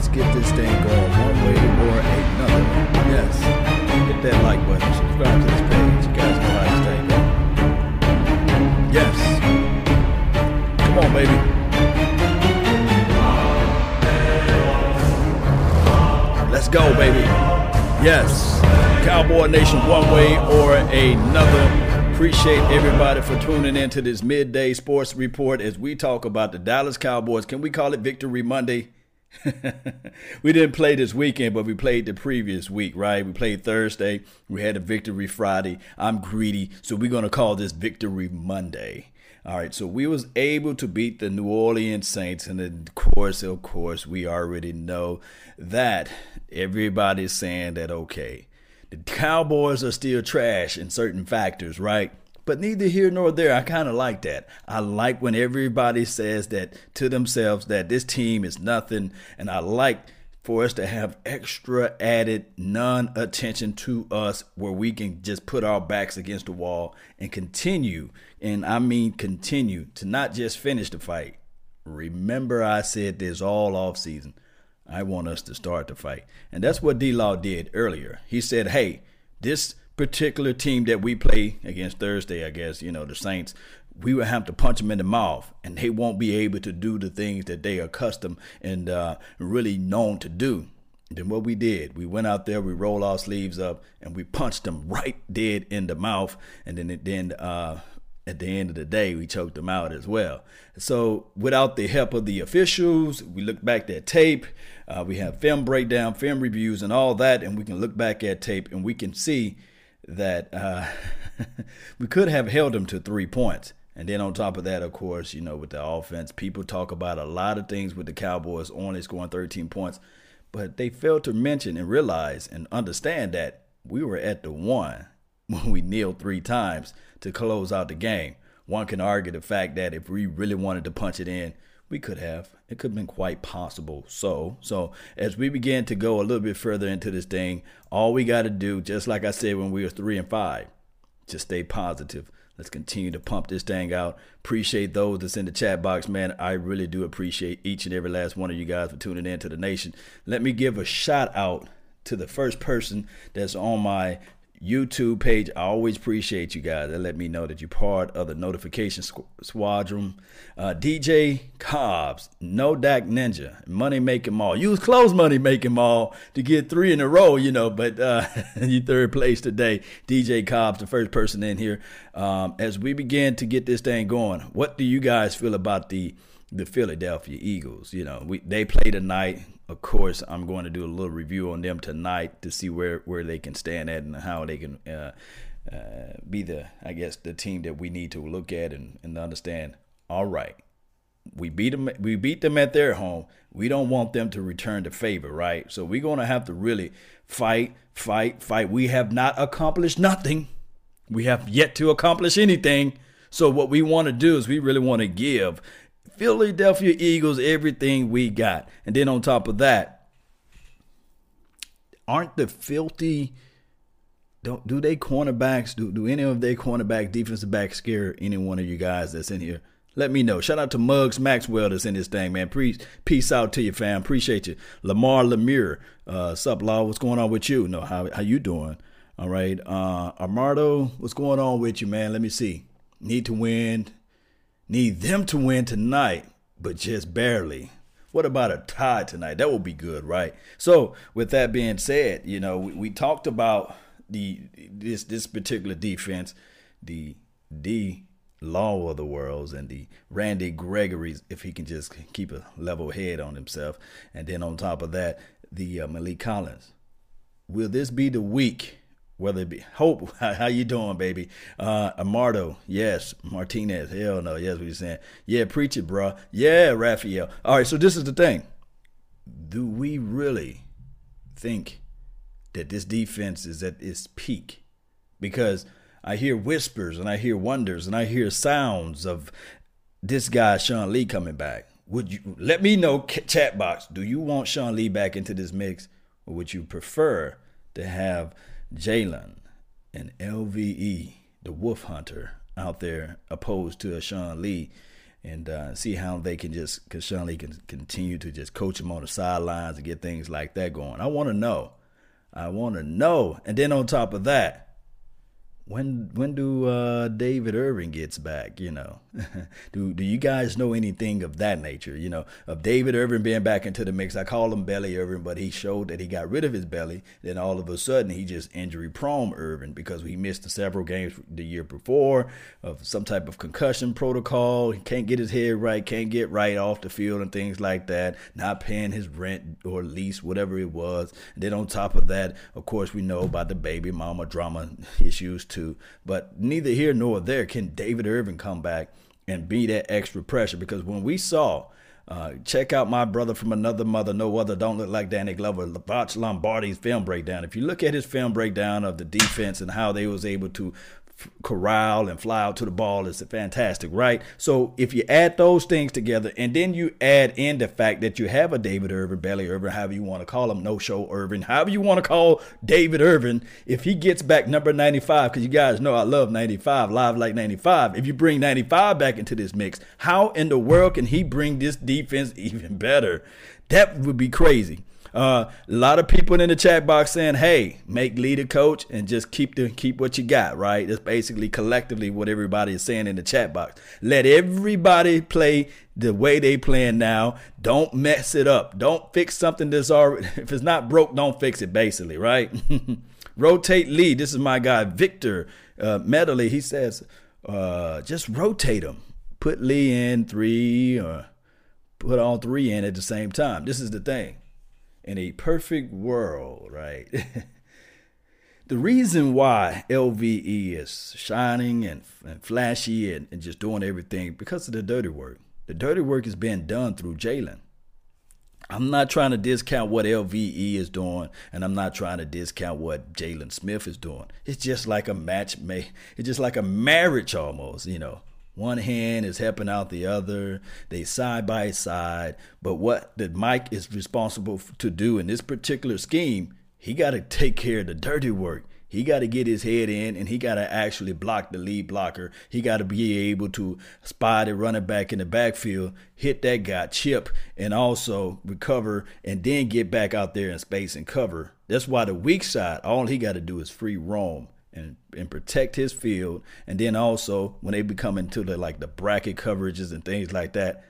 Let's get this thing going one way or another. Yes. Hit that like button. Subscribe to this page. You guys know how this thing goes. Yes. Come on, baby. Let's go, baby. Yes. Cowboy Nation, one way or another. Appreciate everybody for tuning in to this midday sports report as we talk about the Dallas Cowboys. Can we call it Victory Monday? we didn't play this weekend, but we played the previous week, right? We played Thursday. We had a Victory Friday. I'm greedy, so we're to call this Victory Monday. All right, so we was able to beat the New Orleans Saints, and of course, of course, we already know that everybody's saying that okay, the Cowboys are still trash in certain factors, right? But neither here nor there. I kind of like that. I like when everybody says that to themselves that this team is nothing, and I like for us to have extra added non attention to us where we can just put our backs against the wall and continue, and I mean continue to not just finish the fight. Remember, I said this all off season. I want us to start the fight. And that's what D Law did earlier. He said, hey, this particular team that we play against Thursday, I guess, you know, the Saints, we will have to punch them in the mouth, and they won't be able to do the things that they are accustomed and uh, really known to do. Then what we did, we went out there, we rolled our sleeves up, and we punched them right dead in the mouth. And then, it, then uh, at the end of the day, we choked them out as well. So, without the help of the officials, we look back at tape. Uh, we have film breakdown, film reviews, and all that, and we can look back at tape and we can see that uh, we could have held them to three points. And then on top of that, of course, you know, with the offense, people talk about a lot of things with the Cowboys only scoring 13 points, but they failed to mention and realize and understand that we were at the one when we kneeled three times to close out the game. One can argue the fact that if we really wanted to punch it in, we could have. It could have been quite possible. So, so as we begin to go a little bit further into this thing, all we got to do, just like I said when we were three and five, just stay positive Let's continue to pump this thing out. Appreciate those that's in the chat box, man. I really do appreciate each and every last one of you guys for tuning in to the nation. Let me give a shout out to the first person that's on my YouTube page. I always appreciate you guys. That let me know that you're part of the notification squadron. Uh, DJ Cobbs, No Dak Ninja, Money Making Mall. Use close Money Making Mall to get three in a row, you know, but uh, you third place today. DJ Cobbs, the first person in here. Um, as we begin to get this thing going, what do you guys feel about the the Philadelphia Eagles? You know, we they play tonight of course, I'm going to do a little review on them tonight to see where, where they can stand at and how they can uh, uh, be the, I guess, the team that we need to look at and, and understand. All right, we beat them. We beat them at their home. We don't want them to return the favor, right? So we're going to have to really fight, fight, fight. We have not accomplished nothing. We have yet to accomplish anything. So what we want to do is we really want to give Philadelphia Eagles everything we got. And then on top of that, aren't the filthy don't do they cornerbacks do do any of their cornerback defensive back scare any one of you guys that's in here? Let me know. Shout out to Muggs Maxwell that's in this thing, man. Peace, peace out to you, fam. Appreciate you. Lamar Lemire. Uh sup law, what's going on with you? No, how how you doing? All right. Uh Armando, what's going on with you, man? Let me see. Need to win Need them to win tonight, but just barely. What about a tie tonight? That would be good, right? So, with that being said, you know, we, we talked about the this this particular defense, the D Law of the Worlds and the Randy Gregory's, if he can just keep a level head on himself, and then on top of that, the uh, Maliek Collins. Will this be the week whether it be Hope, how you doing, baby? Uh, Amardo, yes. Martinez, hell no, yes. You saying? Yeah, preach it, bro. Yeah, Raphael. All right, so this is the thing. Do we really think that this defense is at its peak? Because I hear whispers and I hear wonders and I hear sounds of this guy Sean Lee coming back. Would you let me know chat box? Do you want Sean Lee back into this mix, or would you prefer to have Jaylon and LVE, the Wolf Hunter, out there opposed to a Sean Lee. and uh, see how they can just, because Sean Lee can continue to just coach him on the sidelines and get things like that going. I want to know. I want to know. And then on top of that, when when do uh, David Irving gets back? You know, do do you guys know anything of that nature? You know, of David Irving being back into the mix. I call him Belly Irving, but he showed that he got rid of his belly. Then all of a sudden, he just injury prone Irving because he missed several games the year before of some type of concussion protocol. He can't get his head right, can't get right off the field and things like that. Not paying his rent or lease, whatever it was. And then on top of that, of course, we know about the baby mama drama issues too to. But neither here nor there can David Irving come back and be that extra pressure because when we saw uh, check out my brother from another mother, no other, don't look like Danny Glover, Lombardi's film breakdown. If you look at his film breakdown of the defense and how they was able to corral and fly out to the ball is fantastic, right? So if you add those things together and then you add in the fact that you have a David Irving, Belly Irving, however you want to call him, no show Irving, however you want to call David Irving, if he gets back number 95, because you guys know I love 95, live like 95. If you bring 95 back into this mix, how in the world can he bring this defense even better? That would be crazy. Uh, a lot of people in the chat box saying, "Hey, make leader coach and just keep the keep what you got." Right? That's basically collectively what everybody is saying in the chat box. Let everybody play the way they playing now. Don't mess it up. Don't fix something that's already. If it's not broke, don't fix it. Basically, right? rotate Lee. This is my guy Victor uh, Medley. He says, uh, just rotate them. Put Lee in three or put all three in at the same time. This is the thing in a perfect world, right? the reason why LVE is shining and, and flashy and, and, just doing everything because of the dirty work. The dirty work is being done through Jaylon. I'm not trying to discount what LVE is doing, and I'm not trying to discount what Jaylon Smith is doing. It's just like a match, it's just like a marriage almost, you know. One hand is helping out the other. They side by side. But what that Mike is responsible to do in this particular scheme, he got to take care of the dirty work. He got to get his head in and he got to actually block the lead blocker. He got to be able to spot the running back in the backfield, hit that guy, chip, and also recover and then get back out there in space and cover. That's why the weak side, all he got to do is free roam and and protect his field. And then also when they become into the like the bracket coverages and things like that,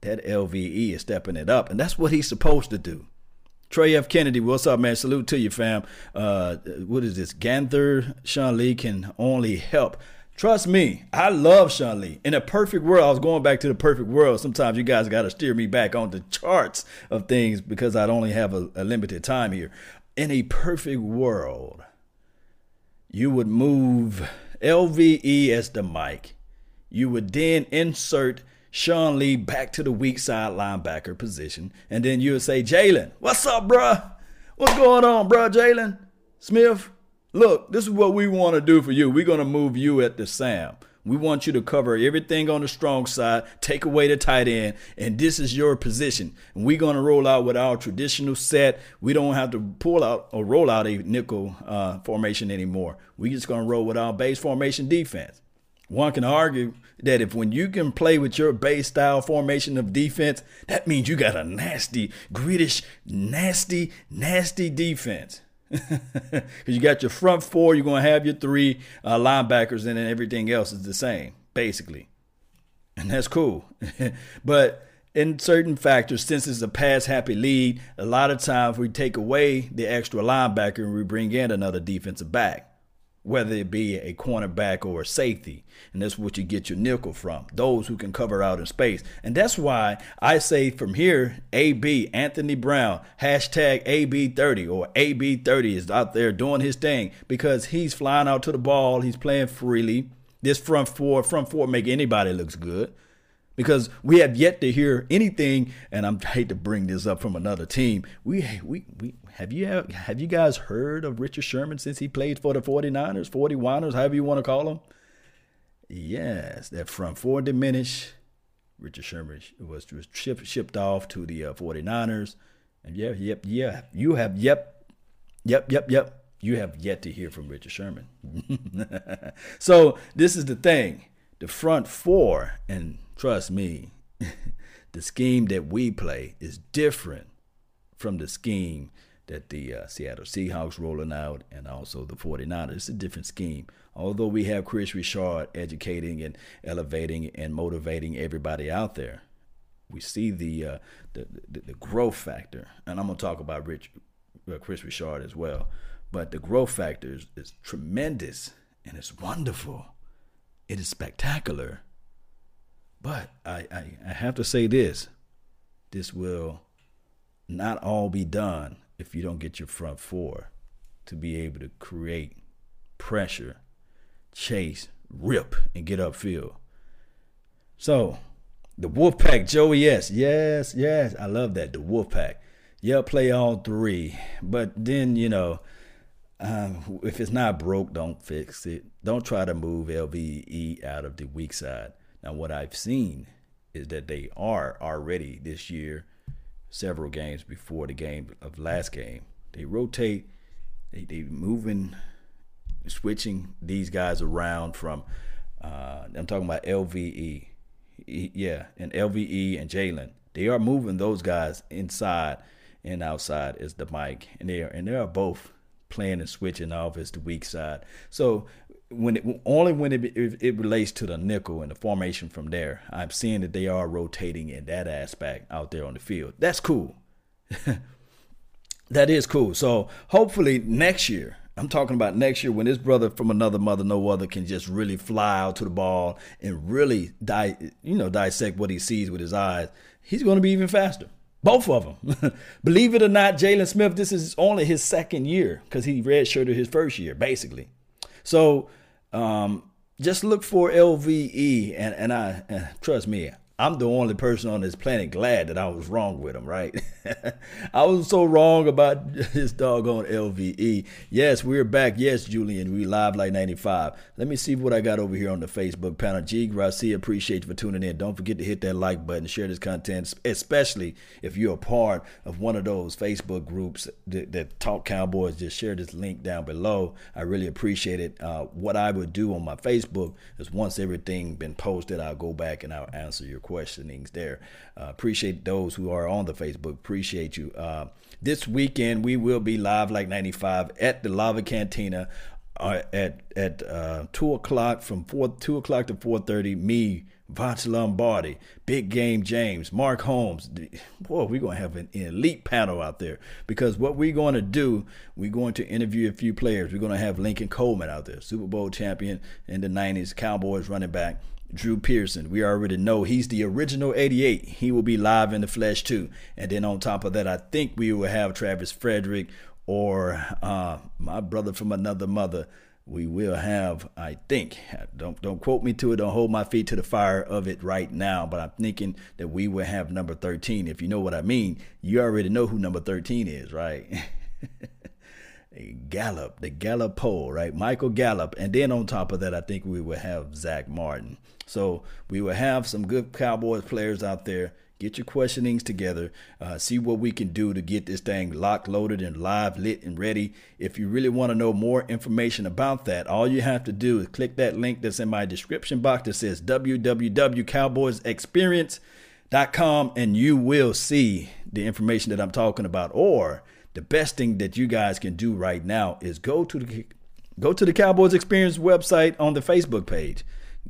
that LVE is stepping it up, and that's what he's supposed to do. Trey F. Kennedy, what's up, man? Salute to you, fam. Uh, what is this? Ganther Sean Lee can only help. Trust me, I love Sean Lee. In a perfect world, I was going back to the perfect world. Sometimes you guys got to steer me back on the charts of things because I'd only have a, a limited time here. In a perfect world, you would move LVE as the mic. You would then insert Sean Lee back to the weak side linebacker position. And then you would say, Jaylon, what's up, bruh? What's going on, bruh, Jaylon? Smith, look, this is what we want to do for you. We're going to move you at the Sam. We want you to cover everything on the strong side, take away the tight end, and this is your position. And we're going to roll out with our traditional set. We don't have to pull out or roll out a nickel uh, formation anymore. We're just going to roll with our base formation defense. One can argue that if when you can play with your base style formation of defense, that means you got a nasty, grittish, nasty, nasty defense. Because you got your front four, you're going to have your three uh, linebackers, and then everything else is the same, basically. And that's cool. but in certain factors, since it's a pass happy lead, a lot of times we take away the extra linebacker and we bring in another defensive back whether it be a cornerback or a safety. And that's what you get your nickel from, those who can cover out in space. And that's why I say from here, AB, Anthony Brown, hashtag AB30 or AB30 is out there doing his thing because he's flying out to the ball, he's playing freely. This front four, front four make anybody looks good because we have yet to hear anything and I hate to bring this up from another team. We we we have you have you guys heard of Richard Sherman since he played for the 49ers, 41ers, however you want to call them? Yes, that front four diminished. Richard Sherman was, was shipped, shipped off to the uh, 49ers. And yeah, yep, yeah, you have yep, yep, yep, yep. You have yet to hear from Richard Sherman. so this is the thing. The front four and trust me, the scheme that we play is different from the scheme that the uh, Seattle Seahawks rolling out and also the 49ers. It's a different scheme. Although we have Kris Richard educating and elevating and motivating everybody out there, we see the uh, the, the, the, growth factor. And I'm going to talk about Rich, uh, Kris Richard as well. But the growth factor is, is tremendous and it's wonderful. It is spectacular. But I, I, I have to say this this will not all be done if you don't get your front four to be able to create pressure, chase, rip, and get upfield. So, the Wolfpack, Joey yes, yes, yes. I love that. The Wolfpack. Yeah, play all three. But then, you know, um, if it's not broke, don't fix it. Don't try to move LVE out of the weak side. Now, what I've seen is that they are already this year several games before the game of last game. They rotate, they they moving, switching these guys around from. Uh, I'm talking about LVE, yeah, and LVE and Jaylon. They are moving those guys inside and outside as the mic, and they are and they are both playing and switching off as the weak side. So when it, only when it, it, it relates to the nickel and the formation from there, I'm seeing that they are rotating in that aspect out there on the field. That's cool. that is cool. So hopefully next year, I'm talking about next year when this brother from another mother, no other, can just really fly out to the ball and really di- you know dissect what he sees with his eyes. He's going to be even faster. Both of them. Believe it or not, Jaylon Smith, this is only his second year because he redshirted his first year, basically. So um, just look for LVE, and and I uh, trust me, I'm the only person on this planet glad that I was wrong with him, right? I was so wrong about this doggone LVE. Yes, we're back. Yes, Julian, we live like 95. Let me see what I got over here on the Facebook panel. G. Appreciate you for tuning in. Don't forget to hit that like button, share this content, especially if you're a part of one of those Facebook groups that, that talk Cowboys. Just share this link down below. I really appreciate it. Uh, what I would do on my Facebook is once everything been posted, I'll go back and I'll answer your questions questionings there. Uh, appreciate those who are on the Facebook. Appreciate you. Uh, this weekend we will be live like 95 at the Lava Cantina uh, at at uh, two o'clock from four two o'clock to four thirty. Me. Vach Lombardi, Big Game James, Mark Holmes. Boy, we're going to have an elite panel out there because what we're going to do, we're going to interview a few players. We're going to have Lincoln Coleman out there, Super Bowl champion in the 90s, Cowboys running back. Drew Pearson. We already know he's the original 88. He will be live in the flesh too. And then on top of that, I think we will have Travis Frederick or uh, my brother from another mother. We will have, I think, don't don't quote me to it, don't hold my feet to the fire of it right now, but I'm thinking that we will have number 13. If you know what I mean, you already know who number 13 is, right? Gallup, the Gallup poll, right? Michael Gallup. And then on top of that, I think we will have Zach Martin. So we will have some good Cowboys players out there. Get your questionings together. Uh, see what we can do to get this thing locked, loaded, and live, lit, and ready. If you really want to know more information about that, all you have to do is click that link that's in my description box that says www.cowboysexperience.com and you will see the information that I'm talking about. Or the best thing that you guys can do right now is go to the go to the Cowboys Experience website on the Facebook page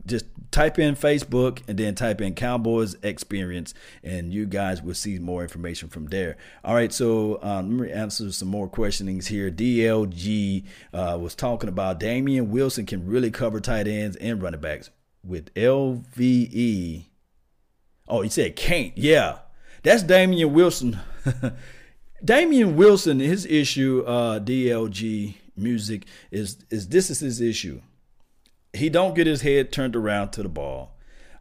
just type in Facebook and then type in Cowboys Experience, and you guys will see more information from there. All right, so um, let me answer some more questionings here. DLG uh, was talking about Damien Wilson can really cover tight ends and running backs with LVE. Oh, he said can't. Yeah, that's Damien Wilson. Damien Wilson, his issue, uh, DLG music is is this is his issue he don't get his head turned around to the ball.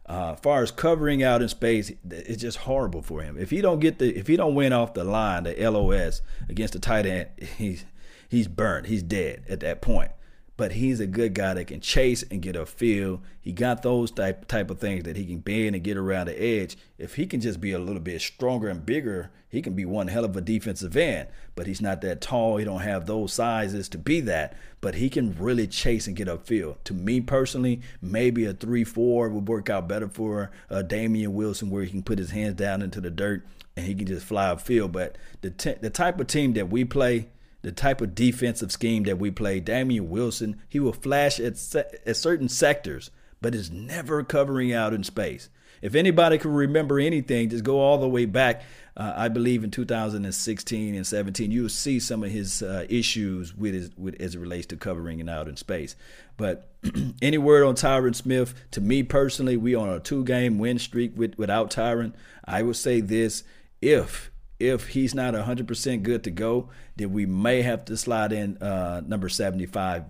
Uh, as far as covering out in space, it's just horrible for him. If he don't get the, if he don't win off the line, the LOS against the tight end, he's he's burnt, he's dead at that point. but he's a good guy that can chase and get a feel. He got those type type of things that he can bend and get around the edge. If he can just be a little bit stronger and bigger, he can be one hell of a defensive end. But he's not that tall. He don't have those sizes to be that. But he can really chase and get feel. To me personally, maybe a three-four would work out better for uh, Damien Wilson, where he can put his hands down into the dirt and he can just fly upfield. But the t- the type of team that we play the type of defensive scheme that we play. Damien Wilson, he will flash at, se- at certain sectors, but is never covering out in space. If anybody can remember anything, just go all the way back. Uh, I believe in 2016 and 17, you will see some of his uh, issues with his with as it relates to covering and out in space. But any word on Tyron Smith? To me personally, we on a two-game win streak with, without Tyron. I would say this: if if he's not 100% good to go, then we may have to slide in uh, number 75,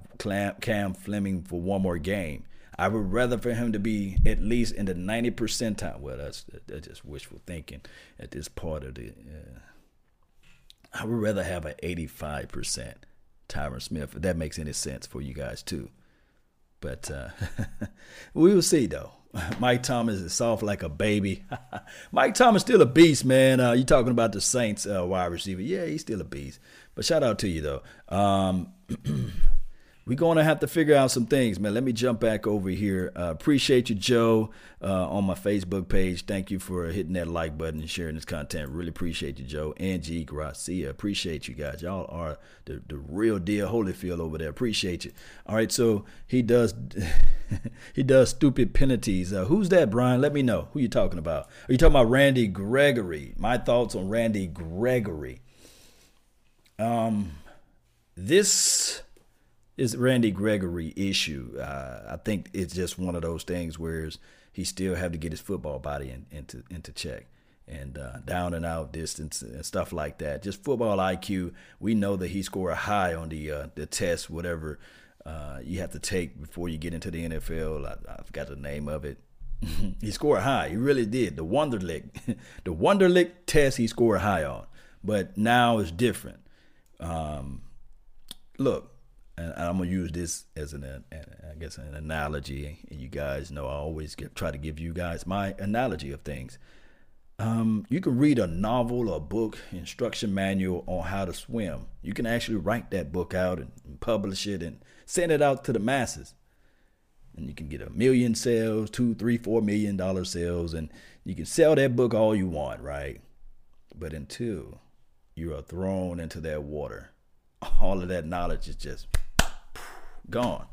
Cam Fleming, for one more game. I would rather for him to be at least in the 90 percentile. Well, that's, that's just wishful thinking at this part of the. Uh, I would rather have an 85% Tyron Smith, if that makes any sense for you guys too. But uh, we will see, though. Mike Thomas is soft like a baby. Mike Thomas still a beast, man. Uh, you talking about the Saints uh, wide receiver? Yeah, he's still a beast. But shout out to you though. Um, we're going to have to figure out some things, man. Let me jump back over here. Uh, appreciate you, Joe, uh, on my Facebook page. Thank you for hitting that like button and sharing this content. Really appreciate you, Joe. Angie Gracia, appreciate you guys. Y'all are the, the real deal Holyfield over there. Appreciate you. All right, so he does he does stupid penalties. Uh, who's that, Brian? Let me know. Who you talking about? Are you talking about Randy Gregory? My thoughts on Randy Gregory. Um, this is Randy Gregory issue. Uh, I think it's just one of those things where he still have to get his football body in, into into check and uh, down and out distance and stuff like that. Just football IQ. We know that he scored high on the uh, the test, whatever uh, you have to take before you get into the NFL. I, I forgot the name of it. he scored high. He really did. The Wonderlic, the Wonderlic test, he scored high on. But now it's different. Um, look, and I'm gonna use this as an, an, I guess, an analogy. You guys know I always get, try to give you guys my analogy of things. Um, you can read a novel or book, instruction manual on how to swim. You can actually write that book out and, and publish it and send it out to the masses. And you can get a million sales, two, three, four million dollar sales, and you can sell that book all you want, right? But until you are thrown into that water, all of that knowledge is just gone.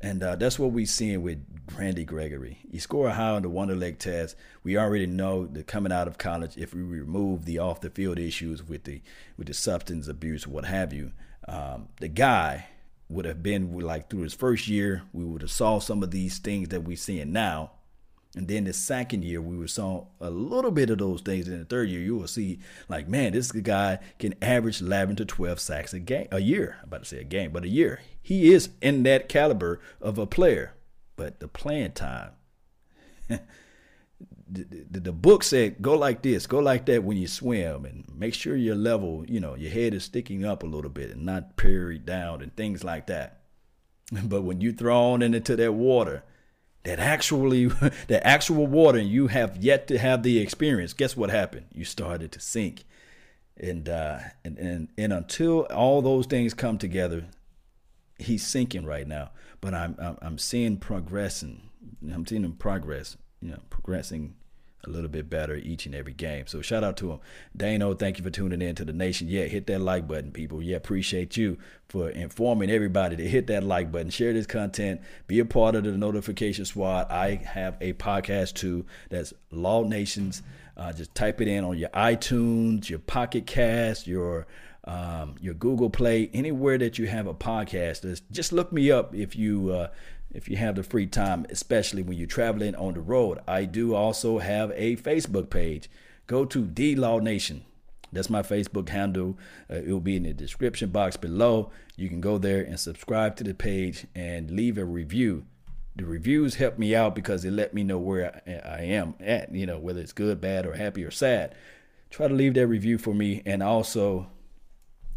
And uh, that's what we're seeing with Randy Gregory. He scored high on the Wonderlic test. We already know that coming out of college, if we remove the off the field issues with the with the substance abuse, what have you, um, the guy would have been like through his first year, we would have saw some of these things that we're seeing now and then the second year, we were saw a little bit of those things. In the third year, you will see, like, man, this guy can average 11 to 12 sacks a game, a year. I'm about to say a game, but a year. He is in that caliber of a player. But the playing time, the, the, the, book said, go like this, go like that when you swim, and make sure your level, you know, your head is sticking up a little bit and not buried down and things like that. But when you thrown into that water, that actually that actual water and you have yet to have the experience guess what happened? You started to sink. And uh and and, and until all those things come together he's sinking right now. But i'm i'm, I'm seeing progressing. I'm seeing him progress you know progressing a little bit better each and every game. So shout out to him. Dano, thank you for tuning in to the nation. Yeah, hit that like button, people. Yeah, appreciate you for informing everybody to hit that like button, share this content, be a part of the notification squad. I have a podcast too that's Law Nations. Uh, just type it in on your iTunes, your Pocket Cast, your um, your Google Play, anywhere that you have a podcast. Just look me up if you uh, if you have the free time, especially when you're traveling on the road. I do also have a Facebook page. Go to D Law Nation. That's my Facebook handle. Uh, it will be in the description box below. You can go there and subscribe to the page and leave a review. The reviews help me out because they let me know where I, I am at, you know, whether it's good, bad, or happy or sad. Try to leave that review for me. And also,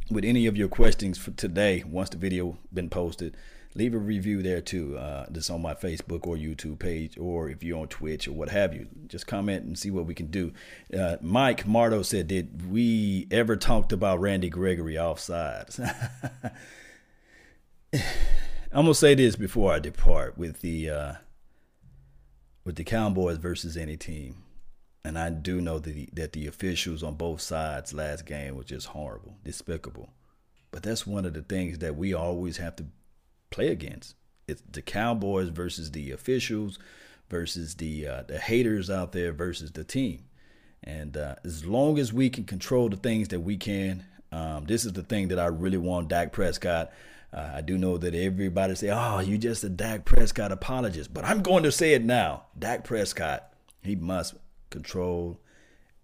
with any of your questions for today, once the video been posted, leave a review there too. Uh, this on my Facebook or YouTube page, or if you're on Twitch or what have you, just comment and see what we can do. Uh, Mike Mardo said, "Did we ever talked about Randy Gregory offsides?" I'm gonna say this before I depart with the uh, with the Cowboys versus any team, and I do know that the, that the officials on both sides last game was just horrible, despicable. But that's one of the things that we always have to play against. It's the Cowboys versus the officials versus the uh, the haters out there versus the team. And uh, as long as we can control the things that we can, um, this is the thing that I really want Dak Prescott. Uh, I do know that everybody say, "Oh, you just a Dak Prescott apologist," but I'm going to say it now. Dak Prescott, he must control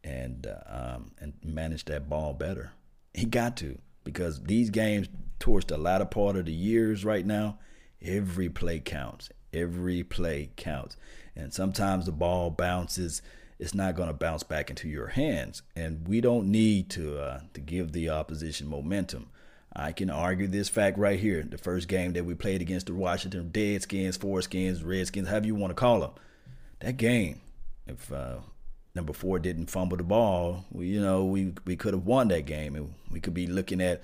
and uh, um, and manage that ball better. He got to because these games towards the latter part of the years right now, every play counts. Every play counts. And sometimes the ball bounces, it's not going to bounce back into your hands. And we don't need to uh, to give the opposition momentum. I can argue this fact right here. The first game that we played against the Washington Deadskins, Foreskins, Redskins, however you want to call them, that game, if uh, number four didn't fumble the ball, we, you know, we we could have won that game, and we could be looking at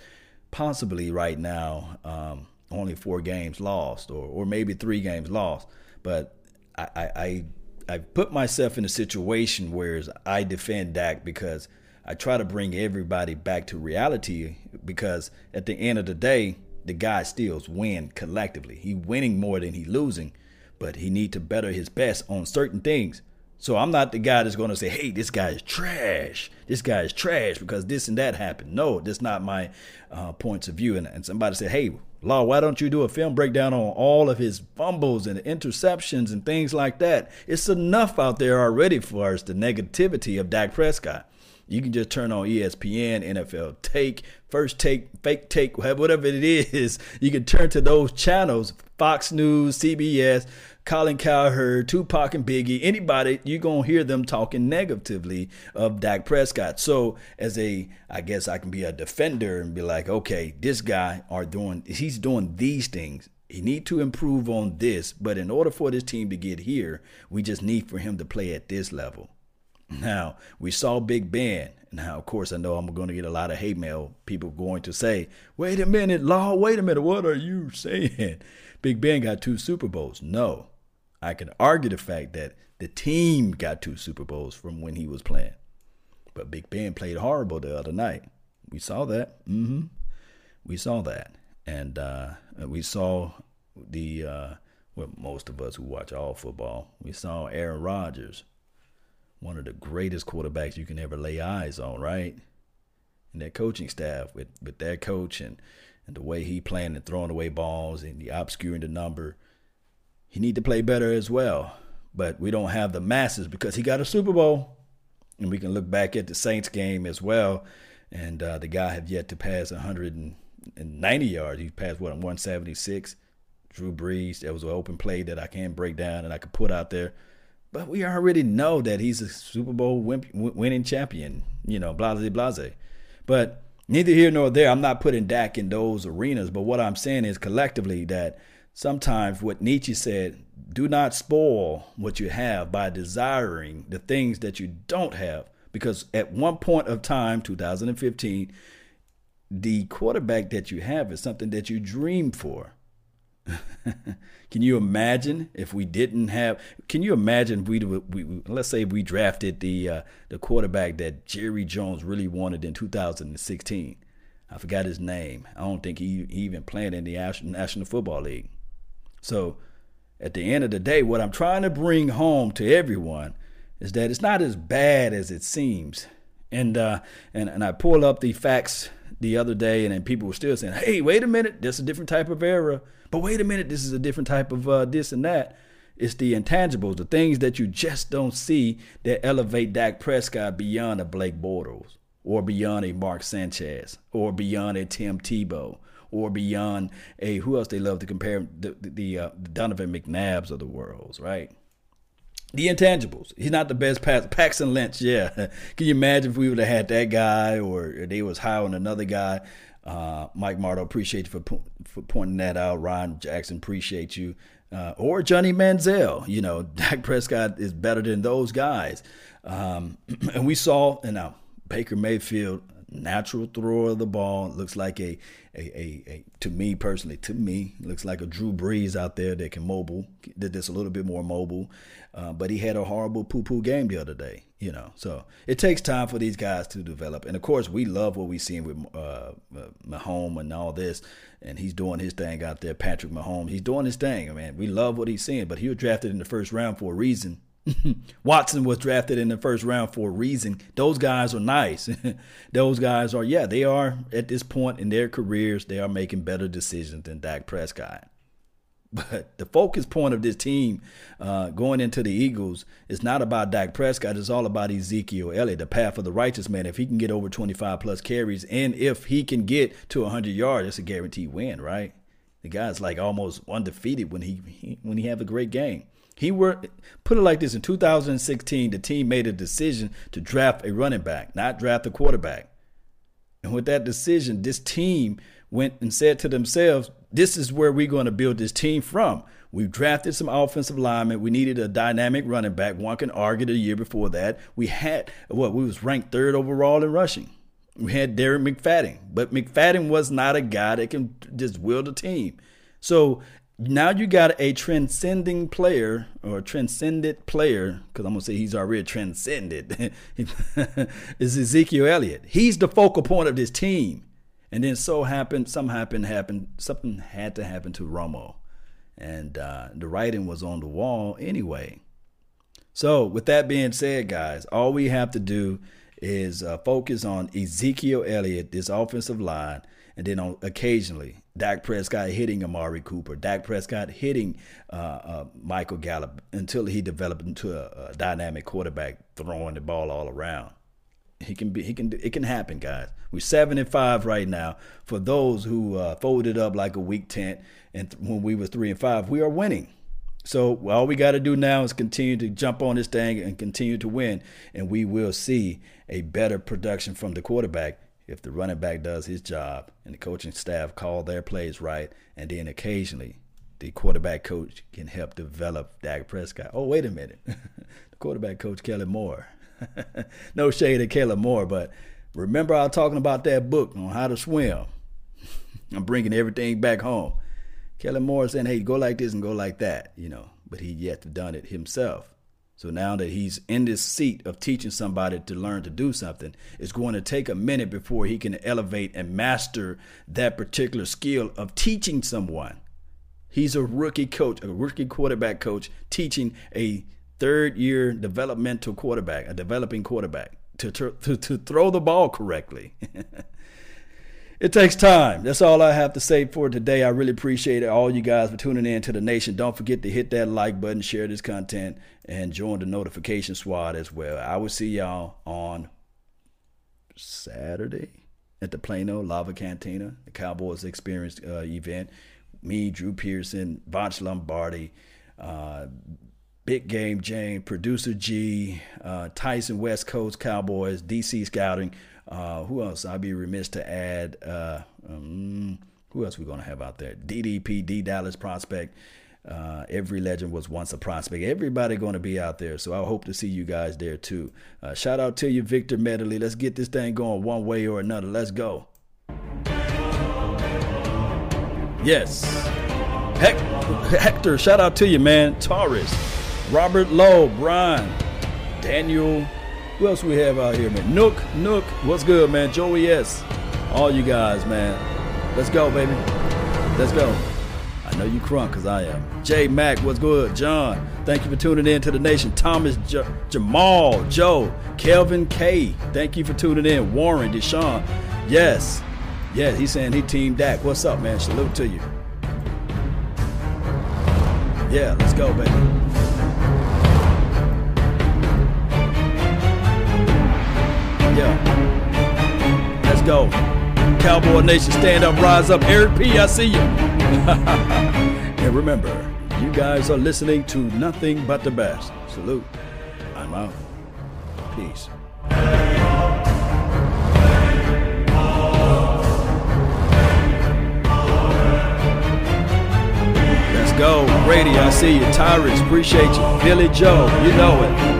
possibly right now um, only four games lost, or or maybe three games lost. But I I I put myself in a situation where I defend Dak because I try to bring everybody back to reality because at the end of the day, the guy still win collectively. He winning more than he losing, but he need to better his best on certain things. So I'm not the guy that's going to say, "Hey, this guy is trash. This guy is trash because this and that happened." No, that's not my uh, points of view. And, and somebody said, "Hey, Law, why don't you do a film breakdown on all of his fumbles and interceptions and things like that?" It's enough out there already for us the negativity of Dak Prescott. You can just turn on ESPN, NFL Take, First Take, Fake Take, whatever it is. You can turn to those channels, Fox News, CBS Colin Cowherd, Tupac and Biggie, anybody, you're going to hear them talking negatively of Dak Prescott. So as a, I guess I can be a defender and be like, okay, this guy are doing, he's doing these things. He need to improve on this, but in order for this team to get here, we just need for him to play at this level. Now, we saw Big Ben. Now, of course, I know I'm going to get a lot of hate mail. People going to say, wait a minute, Law, wait a minute, what are you saying? Big Ben got two Super Bowls. No, I can argue the fact that the team got two Super Bowls from when he was playing. But Big Ben played horrible the other night. We saw that. Mm-hmm. We saw that. And uh, we saw the, uh, well, most of us who watch all football, we saw Aaron Rodgers, one of the greatest quarterbacks you can ever lay eyes on, right? And that coaching staff with, with that coach and, and the way he playing and throwing away balls and the obscuring the number – he need to play better as well. But we don't have the masses because he got a Super Bowl. And we can look back at the Saints game as well. And uh, the guy have yet to pass 190 yards. He passed, what, 176? Drew Brees, that was an open play that I can't break down and I could put out there. But we already know that he's a Super Bowl win- winning champion, you know, blase, blase. But neither here nor there. I'm not putting Dak in those arenas. But what I'm saying is collectively that – sometimes what Nietzsche said do not spoil what you have by desiring the things that you don't have. Because at one point of time, 2015, the quarterback that you have is something that you dream for. can you imagine if we didn't have? Can you imagine we, we let's say we drafted the uh, the quarterback that Jerry Jones really wanted in 2016. I forgot his name. I don't think he, he even played in the National Football League. So at the end of the day, what I'm trying to bring home to everyone is that it's not as bad as it seems. And uh, and and I pull up the facts the other day, and then people were still saying, "Hey, wait a minute, this is a different type of era." But wait a minute, this is a different type of uh, this and that. It's the intangibles, the things that you just don't see that elevate Dak Prescott beyond a Blake Bortles or beyond a Mark Sanchez or beyond a Tim Tebow or beyond a who else they love to compare the the, uh, the Donovan McNabbs of the world, right? The intangibles. He's not the best pass. Paxton Lynch, yeah. Can you imagine if we would have had that guy or they was high on another guy? Uh, Mike Marto, appreciate you for for pointing that out. Ryan Jackson, appreciate you. Uh, or Johnny Manziel. You know, Dak Prescott is better than those guys. Um, and we saw, and now Baker Mayfield, natural thrower of the ball, looks like a, a, a, a, to me personally, to me, looks like a Drew Brees out there that can mobile, this a little bit more mobile. Uh, but he had a horrible poo poo game the other day, you know. So it takes time for these guys to develop. And of course, we love what we've seen with uh, Mahomes and all this. And he's doing his thing out there. Patrick Mahomes, he's doing his thing. I mean, we love what he's seeing. But he was drafted in the first round for a reason. Watson was drafted in the first round for a reason. Those guys are nice. Those guys are, yeah, they are at this point in their careers, they are making better decisions than Dak Prescott. But the focus point of this team uh, going into the Eagles is not about Dak Prescott. It's all about Ezekiel Elliott, the path of the righteous man. If he can get over 25 plus carries and if he can get to 100 yards, it's a guaranteed win, right? The guy's like almost undefeated when he, he when he have a great game. He were put it like this in 2016, the team made a decision to draft a running back, not draft a quarterback. And with that decision, this team went and said to themselves, this is where we're going to build this team from. We've drafted some offensive linemen. We needed a dynamic running back. One can argue the year before that. We had what we was ranked third overall in rushing. We had Darren McFadden, but McFadden was not a guy that can just wield a team. So now you got a transcending player or transcendent player, because I'm gonna say he's already transcended. is Ezekiel Elliott. He's the focal point of this team. And then so happened, something happened, happened, something had to happen to Romo. And uh, the writing was on the wall anyway. So, with that being said, guys, all we have to do is uh, focus on Ezekiel Elliott, this offensive line, and then on occasionally Dak Prescott hitting Amari Cooper, Dak Prescott hitting uh, uh, Michael Gallup until he developed into a, a, dynamic quarterback throwing the ball all around. He can be. He can. It can happen, guys. We're seven and five right now. For those who uh, folded up like a weak tent, and th- when we were three and five, we are winning. So all we got to do now is continue to jump on this thing and continue to win, and we will see a better production from the quarterback if the running back does his job and the coaching staff call their plays right, and then occasionally the quarterback coach can help develop Dak Prescott. Oh, wait a minute, the quarterback coach Kellen Moore. no shade at Kellen Moore, but remember I was talking about that book on how to swim. I'm bringing everything back home. Kellen Moore saying, "Hey, go like this and go like that," you know, but he yet to done it himself. So now that he's in this seat of teaching somebody to learn to do something, it's going to take a minute before he can elevate and master that particular skill of teaching someone. He's a rookie coach, a rookie quarterback coach, teaching a third year developmental quarterback, a developing quarterback, to, to, to throw the ball correctly. it takes time. That's all I have to say for today. I really appreciate all you guys for tuning in to the nation. Don't forget to hit that like button, share this content, and join the notification squad as well. I will see y'all on Saturday at the Plano Lava Cantina, the Cowboys Experience uh, event. Me, Drew Pearson, Vonch Lombardi, uh, Big Game Jane, Producer G, uh, Tyson West Coast Cowboys, DC Scouting. Uh, who else? I'd be remiss to add. Uh, um, who else we gonna have out there? DDP, D Dallas Prospect. Uh, every legend was once a prospect. Everybody going to be out there, so I hope to see you guys there too. Uh, shout out to you, Victor Medley. Let's get this thing going one way or another. Let's go. Yes, Hector. Shout out to you, man. Taurus. Robert Lowe, Brian, Daniel. Who else we have out here, man? Nook, Nook. What's good, man? Joey S. All you guys, man. Let's go, baby. Let's go. I know you crunk because I am. J Mac, what's good? John, thank you for tuning in to the nation. Thomas J- Jamal, Joe, Kelvin K, thank you for tuning in. Warren, Deshaun, yes. Yeah, he's saying he team Dak. What's up, man? Salute to you. Yeah, let's go, baby. Yeah. Let's go. Cowboy Nation, stand up, rise up. Eric P, I see you. and remember, you guys are listening to nothing but the best. Salute. I'm out. Peace. Let's go. Brady, I see you. Tyrus, appreciate you. Billy Joe, you know it.